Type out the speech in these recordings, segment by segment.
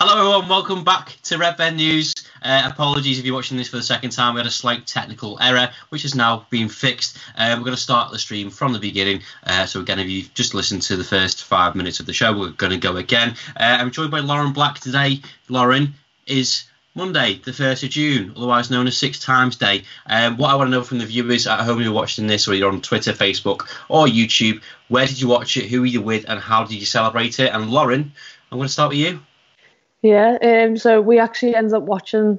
Hello, everyone. Welcome back to Redmen News. Uh, apologies if you're watching this for the second time. We had a slight technical error, which has now been fixed. Uh, we're going to start the stream from the beginning. Uh, so, again, if you've just listened to the first five minutes of the show, we're going to go again. Uh, I'm joined by Lauren Black today. Lauren is Monday, the 1st of June, otherwise known as Six Times Day. Um, what I want to know from the viewers at home who are watching this, or you're on Twitter, Facebook, or YouTube, where did you watch it, who were you with, and how did you celebrate it? And Lauren, I'm going to start with you. Yeah, um, so we actually ended up watching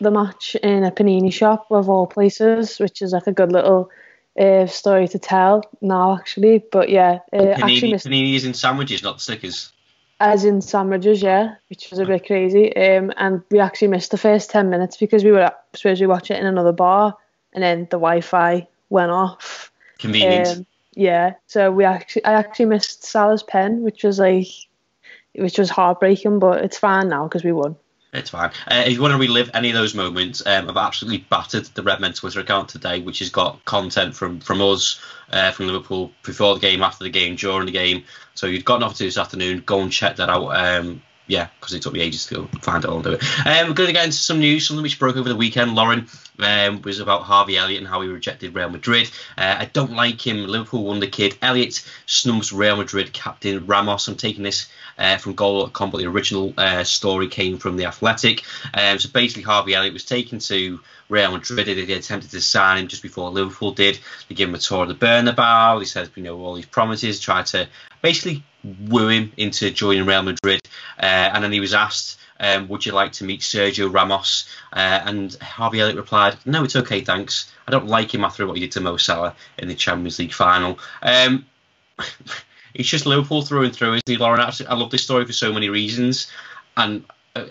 the match in a panini shop of all places, which is like a good little uh, story to tell now, actually. But yeah, uh, Panini, actually missed, paninis and sandwiches, not stickers. as in sandwiches, yeah, which was a bit crazy. Um, and we actually missed the first ten minutes because we were supposed to watch it in another bar, and then the Wi-Fi went off. Convenient. Um, yeah, so we actually, I actually missed Salah's pen, which was like, which was heartbreaking, but it's fine now because we won. It's fine. Uh, if you want to relive any of those moments, um, I've absolutely battered the Redmen Twitter account today, which has got content from from us, uh, from Liverpool, before the game, after the game, during the game. So you've got to do this afternoon. Go and check that out. Um, yeah, because it took me ages to find it all do it. Um, we're going to get into some news, something which broke over the weekend. Lauren um, was about Harvey Elliott and how he rejected Real Madrid. Uh, I don't like him. Liverpool wonder kid. Elliott snubs Real Madrid captain Ramos. I'm taking this uh, from Goal.com, but the original uh, story came from The Athletic. Um, so basically, Harvey Elliott was taken to Real Madrid. They attempted to sign him just before Liverpool did. They gave him a tour of the Bernabeu. He said, you know, all these promises, tried to basically woo him into joining Real Madrid. Uh, and then he was asked, um, would you like to meet Sergio Ramos? Uh, and Harvey Elliott replied, no, it's okay, thanks. I don't like him after what he did to Mo Salah in the Champions League final. Um, it's just Liverpool through and through, isn't he, Lauren? I love this story for so many reasons. And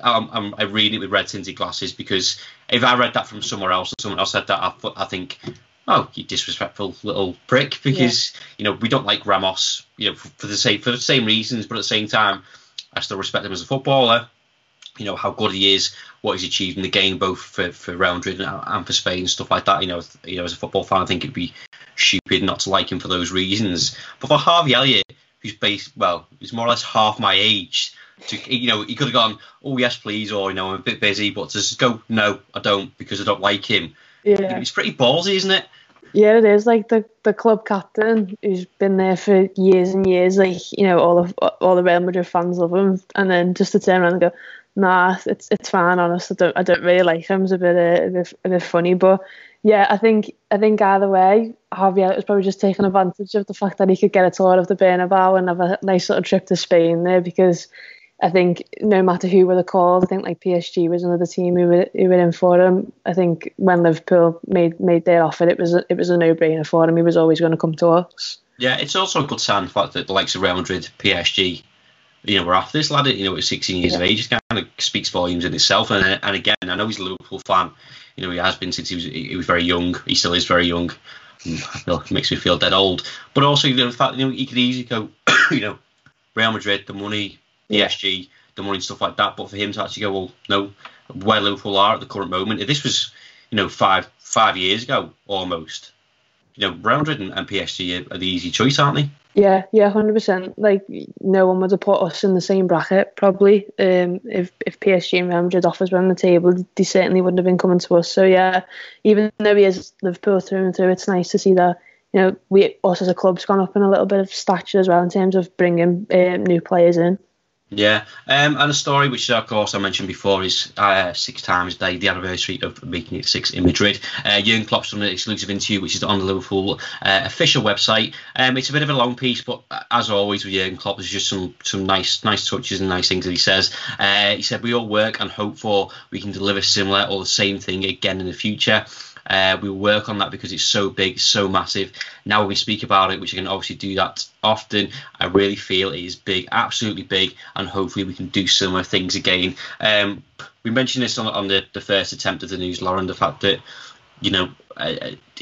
I'm, I'm, I read it with red tinted glasses because if I read that from somewhere else and someone else said that, I, I think, oh, you disrespectful little prick because yeah. you know we don't like Ramos, you know, for, for, the same for the same reasons, but at the same time, I still respect him as a footballer. You know how good he is, what he's achieved in the game, both for, for Real Madrid and, and for Spain, and stuff like that. You know, you know, as a football fan, I think it'd be stupid not to like him for those reasons. But for Harvey Elliott, who's based well, he's more or less half my age to you know he could have gone oh yes please or you know I'm a bit busy but to just go no I don't because I don't like him. Yeah. It's pretty ballsy isn't it? Yeah it is. Like the the club captain who's been there for years and years like you know all of all the Real Madrid fans love him. And then just to turn around and go nah it's it's fine honest I don't I don't really like him. It's a bit uh, a bit, a bit funny. But yeah, I think I think either way, Elliott was probably just taking advantage of the fact that he could get a tour of the Bernabeu and have a nice little trip to Spain there because I think no matter who were the called, I think like PSG was another team who were who were in for him. I think when Liverpool made made their offer, it was a, it was a no brainer for him. He was always going to come to us. Yeah, it's also a good sign the fact that the likes of Real Madrid, PSG, you know, we're after this lad. You know, at 16 years yeah. of age, it kind of speaks volumes in itself. And and again, I know he's a Liverpool fan. You know, he has been since he was he was very young. He still is very young. Mm, I feel, it makes me feel dead old. But also, you know, the fact you know he could easily go, you know, Real Madrid, the money, PSG, the money and stuff like that. But for him to actually go, well, no, where Liverpool are at the current moment, if this was, you know, five five years ago almost, you know, Real Madrid and, and PSG are, the easy choice, aren't they? Yeah, yeah, hundred percent. Like no one would have put us in the same bracket probably. Um, if if PSG and Real Madrid offers were on the table, they certainly wouldn't have been coming to us. So yeah, even though he is Liverpool through and through, it's nice to see that you know we us as a club's gone up in a little bit of stature as well in terms of bringing um, new players in. Yeah, um, and a story which, of course, I mentioned before is uh, six times day, the anniversary of making it six in Madrid. Uh, Jurgen Klopp's done an exclusive interview, which is on the Liverpool uh, official website. Um, it's a bit of a long piece, but uh, as always with Jurgen Klopp, there's just some some nice nice touches and nice things that he says. Uh, he said we all work and hope for we can deliver similar or the same thing again in the future. Uh, we work on that because it's so big, so massive. Now we speak about it, which I can obviously do that often, I really feel it is big, absolutely big, and hopefully we can do similar things again. Um, we mentioned this on, on the, the first attempt of the news, Lauren, the fact that you know uh,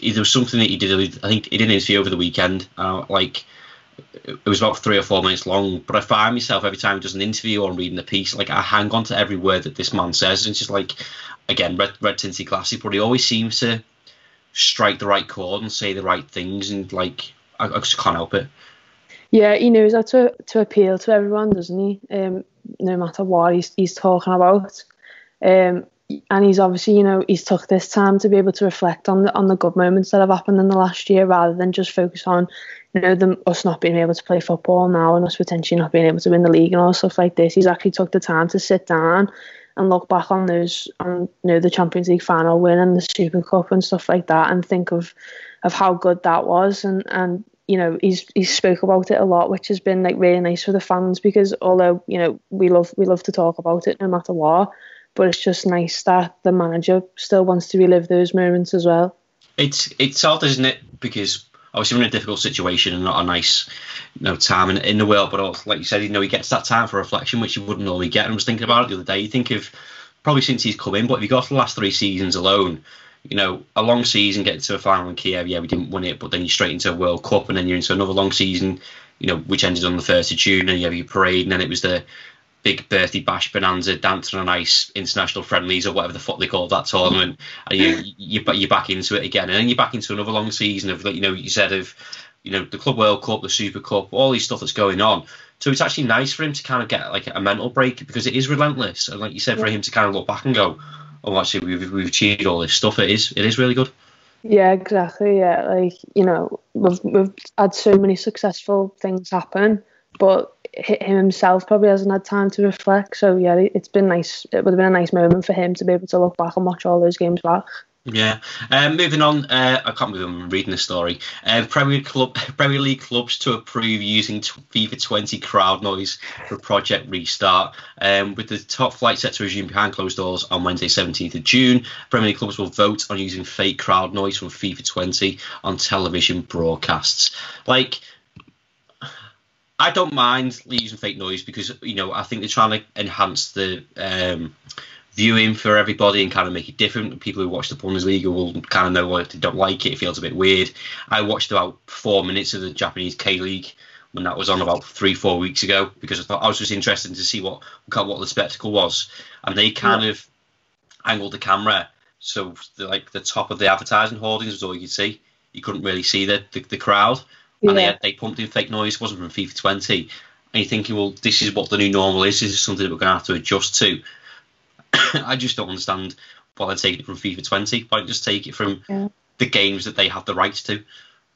there was something that he did. I think he did an interview over the weekend, uh, like it was about three or four minutes long, but I find myself every time he does an interview or I'm reading a piece, like I hang on to every word that this man says. And it's just like, again, red, red tinted glasses, but he always seems to strike the right chord and say the right things. And like, I, I just can't help it. Yeah, he knows how to, to appeal to everyone, doesn't he? Um, no matter what he's, he's talking about. Um, and he's obviously, you know, he's took this time to be able to reflect on the on the good moments that have happened in the last year, rather than just focus on, you know, them us not being able to play football now and us potentially not being able to win the league and all stuff like this. He's actually took the time to sit down and look back on those, on you know, the Champions League final win and the Super Cup and stuff like that, and think of of how good that was, and and you know he's he's spoke about it a lot, which has been like really nice for the fans because although you know we love we love to talk about it no matter what but it's just nice that the manager still wants to relive those moments as well. It's it's odd, isn't it? Because obviously in a difficult situation and not a nice you know time in, in the world, but also, like you said, you know he gets that time for reflection, which you wouldn't normally get. And I was thinking about it the other day. You think of probably since he's come in, but if you go got the last three seasons alone, you know, a long season getting to a final in Kiev, yeah, we didn't win it, but then you're straight into a World Cup, and then you're into another long season, you know, which ended on the first of June, and you have your parade, and then it was the big birthday bash bonanza, dancing on ice, international friendlies or whatever the fuck they call that tournament, and you you you're back into it again, and then you're back into another long season of like you know you said of you know the Club World Cup, the Super Cup, all these stuff that's going on. So it's actually nice for him to kind of get like a mental break because it is relentless, and like you said, for him to kind of look back and go, oh, actually we've we've achieved all this stuff. It is it is really good. Yeah, exactly. Yeah, like you know, we've we've had so many successful things happen, but himself probably hasn't had time to reflect. So yeah, it's been nice. It would have been a nice moment for him to be able to look back and watch all those games back. Yeah. Um, moving on, uh, I can't believe I'm reading the story. Uh, Premier Club, Premier League clubs to approve using FIFA 20 crowd noise for Project Restart. Um, with the top flight set to resume behind closed doors on Wednesday, 17th of June, Premier League clubs will vote on using fake crowd noise from FIFA 20 on television broadcasts. Like I don't mind using fake noise because you know I think they're trying to enhance the um, viewing for everybody and kind of make it different. People who watch the Bundesliga will kind of know what they don't like it. It feels a bit weird. I watched about four minutes of the Japanese K League when that was on about three four weeks ago because I thought I was just interested to see what what the spectacle was, and they kind yeah. of angled the camera so the, like the top of the advertising hoardings was all you could see. You couldn't really see the the, the crowd and yeah. they, they pumped in fake noise. It wasn't from FIFA 20. And you're thinking, well, this is what the new normal is. This is something that we're going to have to adjust to. I just don't understand why they're taking it from FIFA 20. Why don't just take it from yeah. the games that they have the rights to?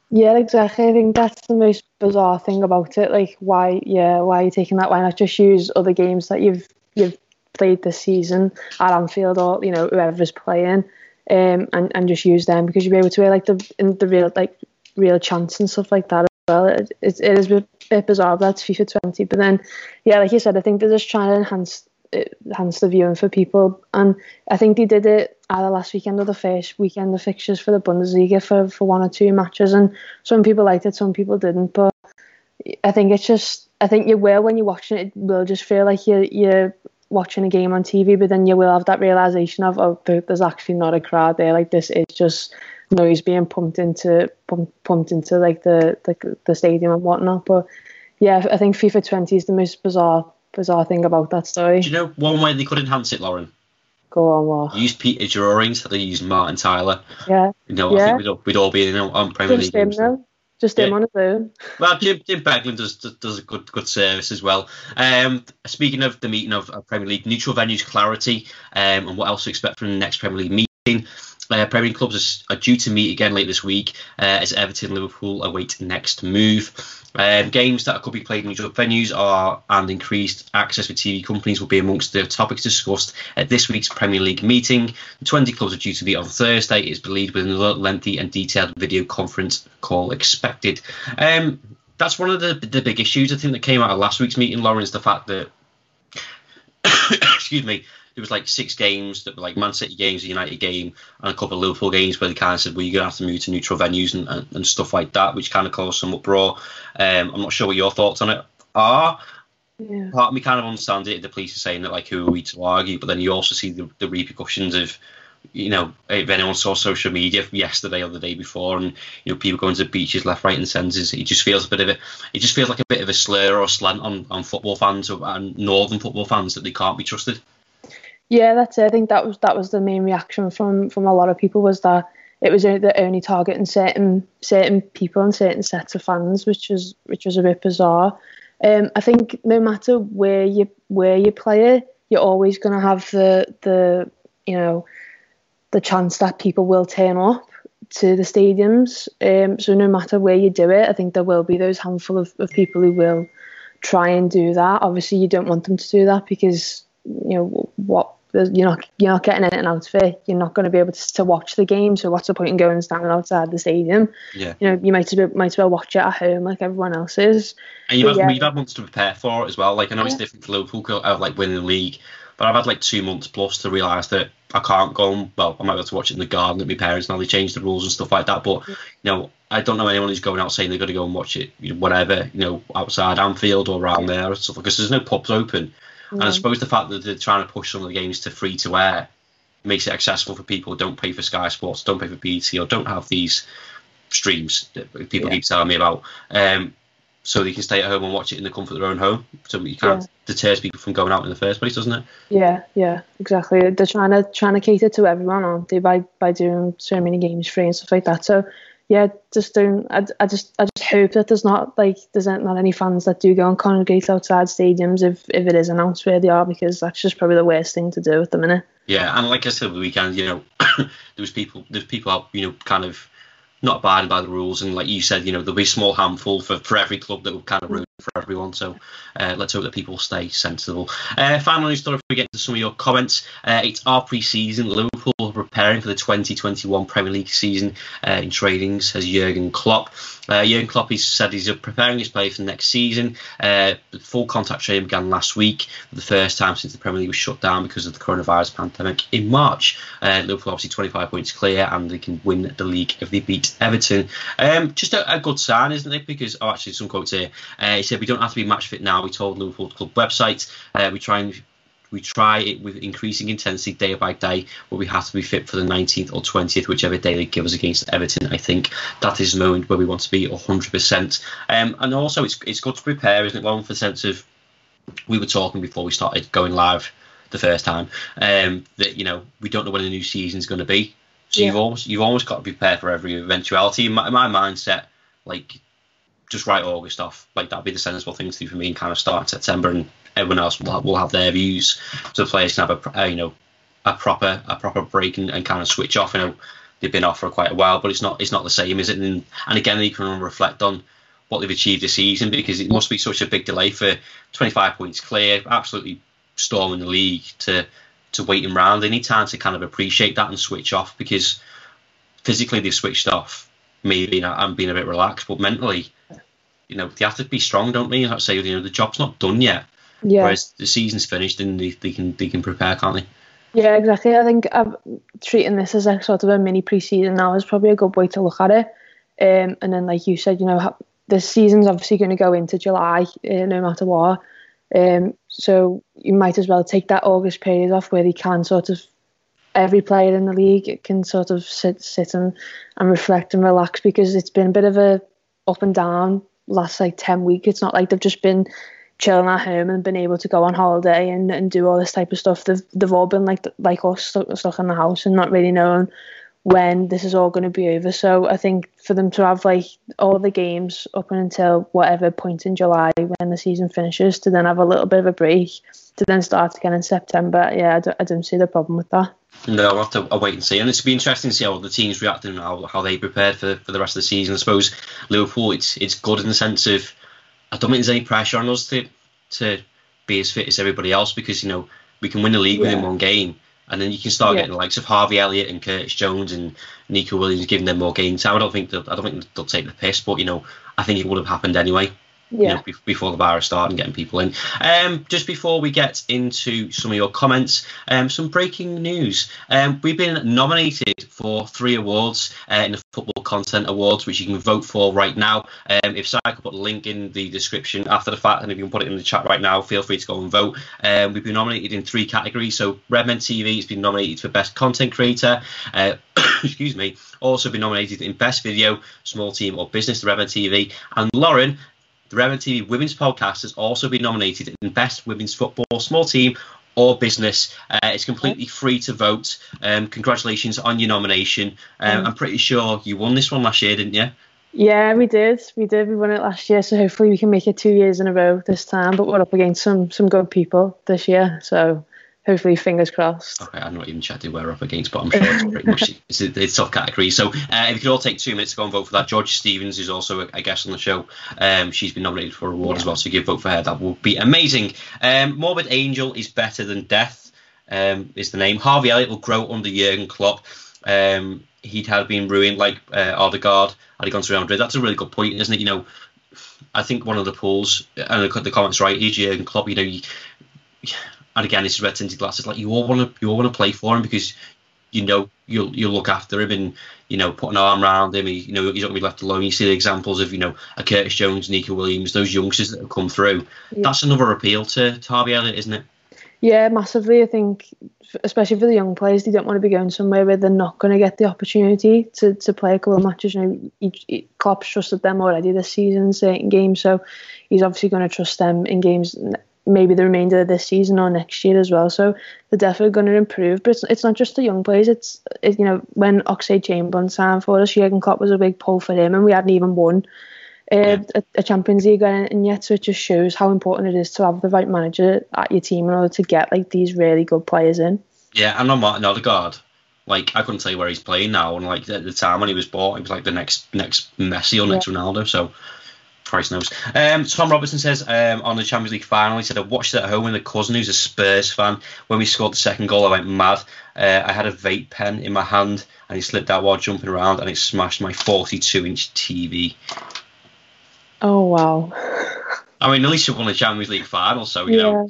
Yeah, exactly. I think that's the most bizarre thing about it. Like, why? Yeah, why are you taking that? Why not just use other games that you've you've played this season at Anfield or you know whoever's playing, um, and and just use them because you'll be able to hear like the in the real like real chance and stuff like that as well. It, it, it is a bit bizarre that's FIFA 20, but then yeah, like you said, I think they're just trying to enhance uh, enhance the viewing for people, and I think they did it either last weekend or the first weekend of fixtures for the Bundesliga for for one or two matches, and some people liked it, some people didn't, but I think it's just I think you will when you're watching it, it will just feel like you're you're watching a game on TV, but then you will have that realization of oh, there's actually not a crowd there. Like this is just noise being pumped into pumped, pumped into like the, the the stadium and whatnot. But yeah, I think FIFA 20 is the most bizarre bizarre thing about that story. Do you know one way they could enhance it, Lauren? Go on, what? Use Peter Drury instead of using Martin Tyler. Yeah. You know, yeah. I think we'd all, we'd all be in on Premier Just League. Just him on his own. Well, Jim, Jim Beglin does, does a good good service as well. Um, speaking of the meeting of, of Premier League, neutral venues clarity um, and what else to expect from the next Premier League meeting. Uh, Premier clubs are, are, due to meet again later this week uh, as Everton Liverpool await next move. Um, games that could be played in other venues are and increased access for TV companies will be amongst the topics discussed at this week's Premier League meeting. The 20 clubs are due to meet on Thursday. It's believed with another lengthy and detailed video conference call expected. Um, that's one of the the big issues I think that came out of last week's meeting, Lauren, is the fact that excuse me, there was like six games that were like Man City games, a United game, and a couple of Liverpool games where they kind of said, well, you're going to have to move to neutral venues and, and, and stuff like that, which kind of caused some uproar. Um, I'm not sure what your thoughts on it are. Yeah. Part of me kind of understands it. The police are saying that, like, who are we to argue? But then you also see the, the repercussions of, you know, if anyone saw social media yesterday or the day before, and you know, people going to beaches left, right, and centres, it just feels a bit of a, it just feels like a bit of a slur or slant on, on football fans and northern football fans that they can't be trusted. Yeah, that's it. I think that was that was the main reaction from from a lot of people was that it was the only targeting certain certain people and certain sets of fans, which was which was a bit bizarre. Um, I think no matter where you where you play it, you're always going to have the the you know the chance that people will turn up to the stadiums. Um, so no matter where you do it, I think there will be those handful of, of people who will try and do that. Obviously, you don't want them to do that because you know what you're not you're not getting anything out of it. You're not going to be able to, to watch the game. So what's the point in going and standing outside the stadium? Yeah. You know, you might as well, might as well watch it at home like everyone else is. And you've, had, yeah. you've had months to prepare for it as well. Like I know yeah. it's different for Liverpool, like winning the league, but I've had like two months plus to realise that I can't go. And, well, I might be able to watch it in the garden with my parents now. They changed the rules and stuff like that. But you know, I don't know anyone who's going out saying they're going to go and watch it, you know, whatever, you know, outside Anfield or around there because there's no pubs open. And I suppose the fact that they're trying to push some of the games to free to air makes it accessible for people who don't pay for Sky Sports, don't pay for BT, or don't have these streams that people yeah. keep telling me about. Um, so they can stay at home and watch it in the comfort of their own home. So you can't yeah. deters people from going out in the first place, doesn't it? Yeah, yeah, exactly. They're trying to trying to cater to everyone, aren't they, by by doing so many games free and stuff like that. So yeah, just don't. I, I just I just hope that there's not like there's not any fans that do go and congregate outside stadiums if if it is announced where they are because that's just probably the worst thing to do at the minute. Yeah, and like I said, the weekend, you know, there was people there's people out, you know, kind of not abiding by the rules, and like you said, you know, there'll be a small handful for, for every club that will kind of ruin for everyone. So uh, let's hope that people stay sensible. Uh, final story before we get to some of your comments. Uh, it's our pre-season. Liverpool are preparing for the 2021 Premier League season uh, in trading, says Jurgen Klopp. Uh, Jurgen Klopp has said he's preparing his play for the next season. Uh, full contact training began last week for the first time since the Premier League was shut down because of the coronavirus pandemic in March. Liverpool obviously 25 points clear and they can win the league if they beat Everton. Um, just a, a, good sign, isn't it? Because, oh, actually, some quotes here. Said, We don't have to be match fit now. We told Liverpool Club website. Uh, we try and we try it with increasing intensity day by day, but we have to be fit for the 19th or 20th, whichever day they give us against Everton. I think that is the moment where we want to be 100%. Um, and also, it's it's good to prepare, isn't it, Lauren, for the sense of we were talking before we started going live the first time um, that you know we don't know when the new season is going to be. So yeah. you've almost you've almost got to prepare for every eventuality. In my, in my mindset, like just write August off. Like that'd be the sensible thing to do for me and kind of start September, and everyone else will have, will have their views, so the players can have a, a uh, you know a proper a proper break and, and kind of switch off. You know they've been off for quite a while, but it's not it's not the same, is it? And, and again, you can reflect on what they've achieved this season because it must be such a big delay for 25 points clear, absolutely storming the league to to waiting round. They need time to kind of appreciate that and switch off because physically they've switched off. Maybe I'm being a bit relaxed, but mentally you know, they have to be strong, don't they? You have to say, you know, the job's not done yet. Yeah. Whereas the season's finished and they, they can they can prepare, can't they? Yeah, exactly. I think I'm treating this as a sort of a mini pre-season now is probably a good way to look at it. Um, and then, like you said, you know, the season's obviously going to go into July, uh, no matter what. Um, so you might as well take that August period off where they can sort of every player in the league can sort of sit sit and, and reflect and relax because it's been a bit of a up and down last like 10 weeks. It's not like they've just been chilling at home and been able to go on holiday and, and do all this type of stuff. They've, they've all been like like us stuck, stuck in the house and not really knowing when this is all going to be over. So I think for them to have like all the games up until whatever point in July when the season finishes to then have a little bit of a break to then start again in September, yeah, I don't, I don't see the problem with that. No, I'll have to I'll wait and see. And it's be interesting to see how the teams react and how, how they prepared for, for the rest of the season. I suppose Liverpool, it's it's good in the sense of I don't think there's any pressure on us to to be as fit as everybody else because you know we can win the league yeah. within one game, and then you can start yeah. getting the likes of Harvey Elliott and Curtis Jones and Neco Williams giving them more game time. I don't think they'll, I don't think they'll take the piss, but you know I think it would have happened anyway yeah. You know, before the virus started and getting people in. Um, just before we get into some of your comments, um, some breaking news. Um, we've been nominated for three awards uh, in the Football Content Awards, which you can vote for right now. Um, if so, I could put a link in the description after the fact, and if you can put it in the chat right now, feel free to go and vote. Um, we've been nominated in three categories. So Redmen TV has been nominated for Best Content Creator. Uh, excuse me. Also been nominated in Best Video, Small Team or Business, the Redmen TV. And Lauren the Redmen TV Women's Podcast has also been nominated in Best Women's Football Small Team or Business. Uh, it's completely free to vote. Um, congratulations on your nomination. Um, I'm pretty sure you won this one last year, didn't you? Yeah, we did. We did. We won it last year, so hopefully we can make it two years in a row this time. But we're up against some some good people this year, so hopefully, fingers crossed. Okay, I'm not even chatting where we're up against, but I'm sure it's pretty much it's a, it's category. So uh, if you could all take two minutes to go and vote for that, George Stevens is also a, a guest on the show. Um, she's been nominated for a award yeah. as well, so you give vote for her. That would be amazing. Um, Morbid Angel is better than death. Um, is the name. Harvey Elliott will grow under Jurgen Klopp. Um, he'd had been ruined like uh, Odegaard had he gone to Real Madrid. That's a really good point, isn't it? You know, I think one of the polls and the comments right is Jurgen Klopp. You know, you, and again, it's red tinted glasses. Like you all want to, you all want to play for him because you know you'll you'll look after him and you know put an arm around him. He, you know he's not going to be left alone. You see the examples of you know a Curtis Jones, Neco Williams, those youngsters that have come through. Yeah. That's another appeal to, to Harvey Elliott, isn't it? Yeah, massively. I think, especially for the young players, they don't want to be going somewhere where they're not going to get the opportunity to, to play a couple of matches. You know, he, he, Klopp's trusted them already this season in certain games, so he's obviously going to trust them in games maybe the remainder of this season or next year as well. So they're definitely going to improve. But it's, it's not just the young players. It's it, you know when Oxlade-Chamberlain signed for us, Jurgen Klopp was a big pull for him, and we hadn't even won uh, yeah. a, a, Champions League and yet. So it just shows how important it is to have the right manager at your team in order to get like these really good players in. Yeah, and on Martin Odegaard. Like I couldn't tell you where he's playing now, and like at the time when he was bought, he was like the next next Messi or next yeah. Ronaldo. So Christ knows. Um, Tom Robertson says um, on the Champions League final, he said, I watched it at home with a cousin who's a Spurs fan. When we scored the second goal, I went mad. Uh, I had a vape pen in my hand and he slipped out while jumping around and it smashed my 42 inch TV. Oh, wow. I mean, at least you won the Champions League final, so, you yeah. know.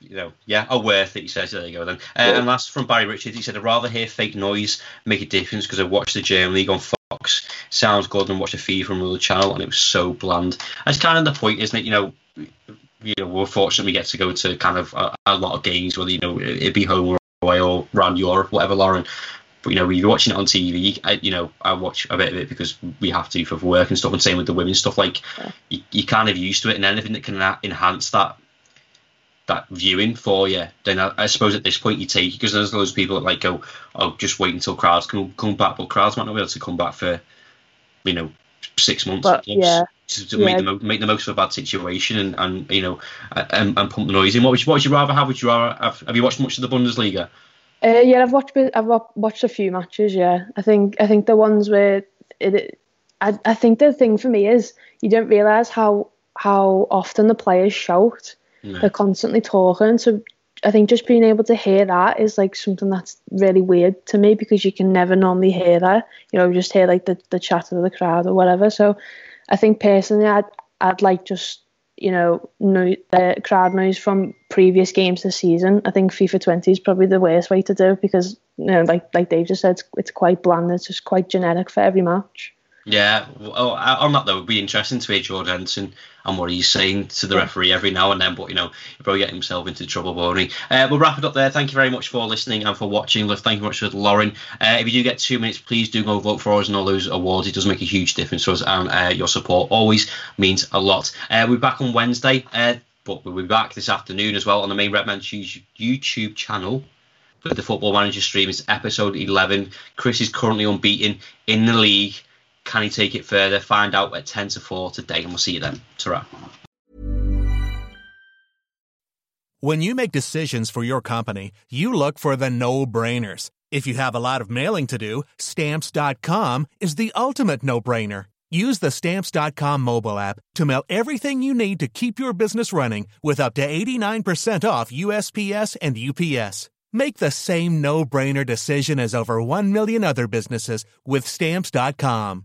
You know, yeah, oh, worth it. He says, there you go then. Uh, yeah. And last from Barry Richards, he said, I'd rather hear fake noise make a difference because I watched the German League on Sounds good and watch a feed from another channel, and it was so bland. That's kind of the point, isn't it? You know, you know, we're fortunate we get to go to kind of a, a lot of games, whether you know it be home or away or around Europe, whatever, Lauren. But you know, when you're watching it on TV, I, you know, I watch a bit of it because we have to for work and stuff. And same with the women's stuff. Like, yeah. you, you're kind of used to it, and anything that can enhance that that viewing for you, then I, I suppose at this point you take because there's those people that like go, oh, just wait until crowds come come back, but crowds might not be able to come back for, you know, six months. But, yeah. To, to yeah. make the mo- make the most of a bad situation and, and you know and, and pump the noise in. What would you what would you rather have? Would you rather have, have you watched much of the Bundesliga? Uh, yeah, I've watched I've watched a few matches. Yeah, I think I think the ones where it, I I think the thing for me is you don't realise how how often the players shout no. They're constantly talking. So I think just being able to hear that is like something that's really weird to me because you can never normally hear that. You know, just hear like the, the chatter of the crowd or whatever. So I think personally, I'd, I'd like just, you know, no, the crowd noise from previous games this season. I think FIFA 20 is probably the worst way to do it because, you know, like like Dave just said, it's, it's quite bland. It's just quite generic for every match. Yeah, well, on that though, it would be interesting to hear Jordan Henderson and what he's saying to the referee every now and then. But you know, he'll probably get himself into trouble, won't he? Uh, we'll wrap it up there. Thank you very much for listening and for watching. Thank you very much for Lauren. Uh, if you do get two minutes, please do go vote for us and all those awards. It does make a huge difference to us, and uh, your support always means a lot. Uh, we'll be back on Wednesday, uh, but we'll be back this afternoon as well on the main Red Redmen YouTube channel. for the Football Manager stream is episode 11. Chris is currently unbeaten in the league. Can he take it further? Find out at 10 to 4 today, and we'll see you then. ta When you make decisions for your company, you look for the no-brainers. If you have a lot of mailing to do, stamps.com is the ultimate no-brainer. Use the stamps.com mobile app to mail everything you need to keep your business running with up to 89% off USPS and UPS. Make the same no-brainer decision as over 1 million other businesses with stamps.com.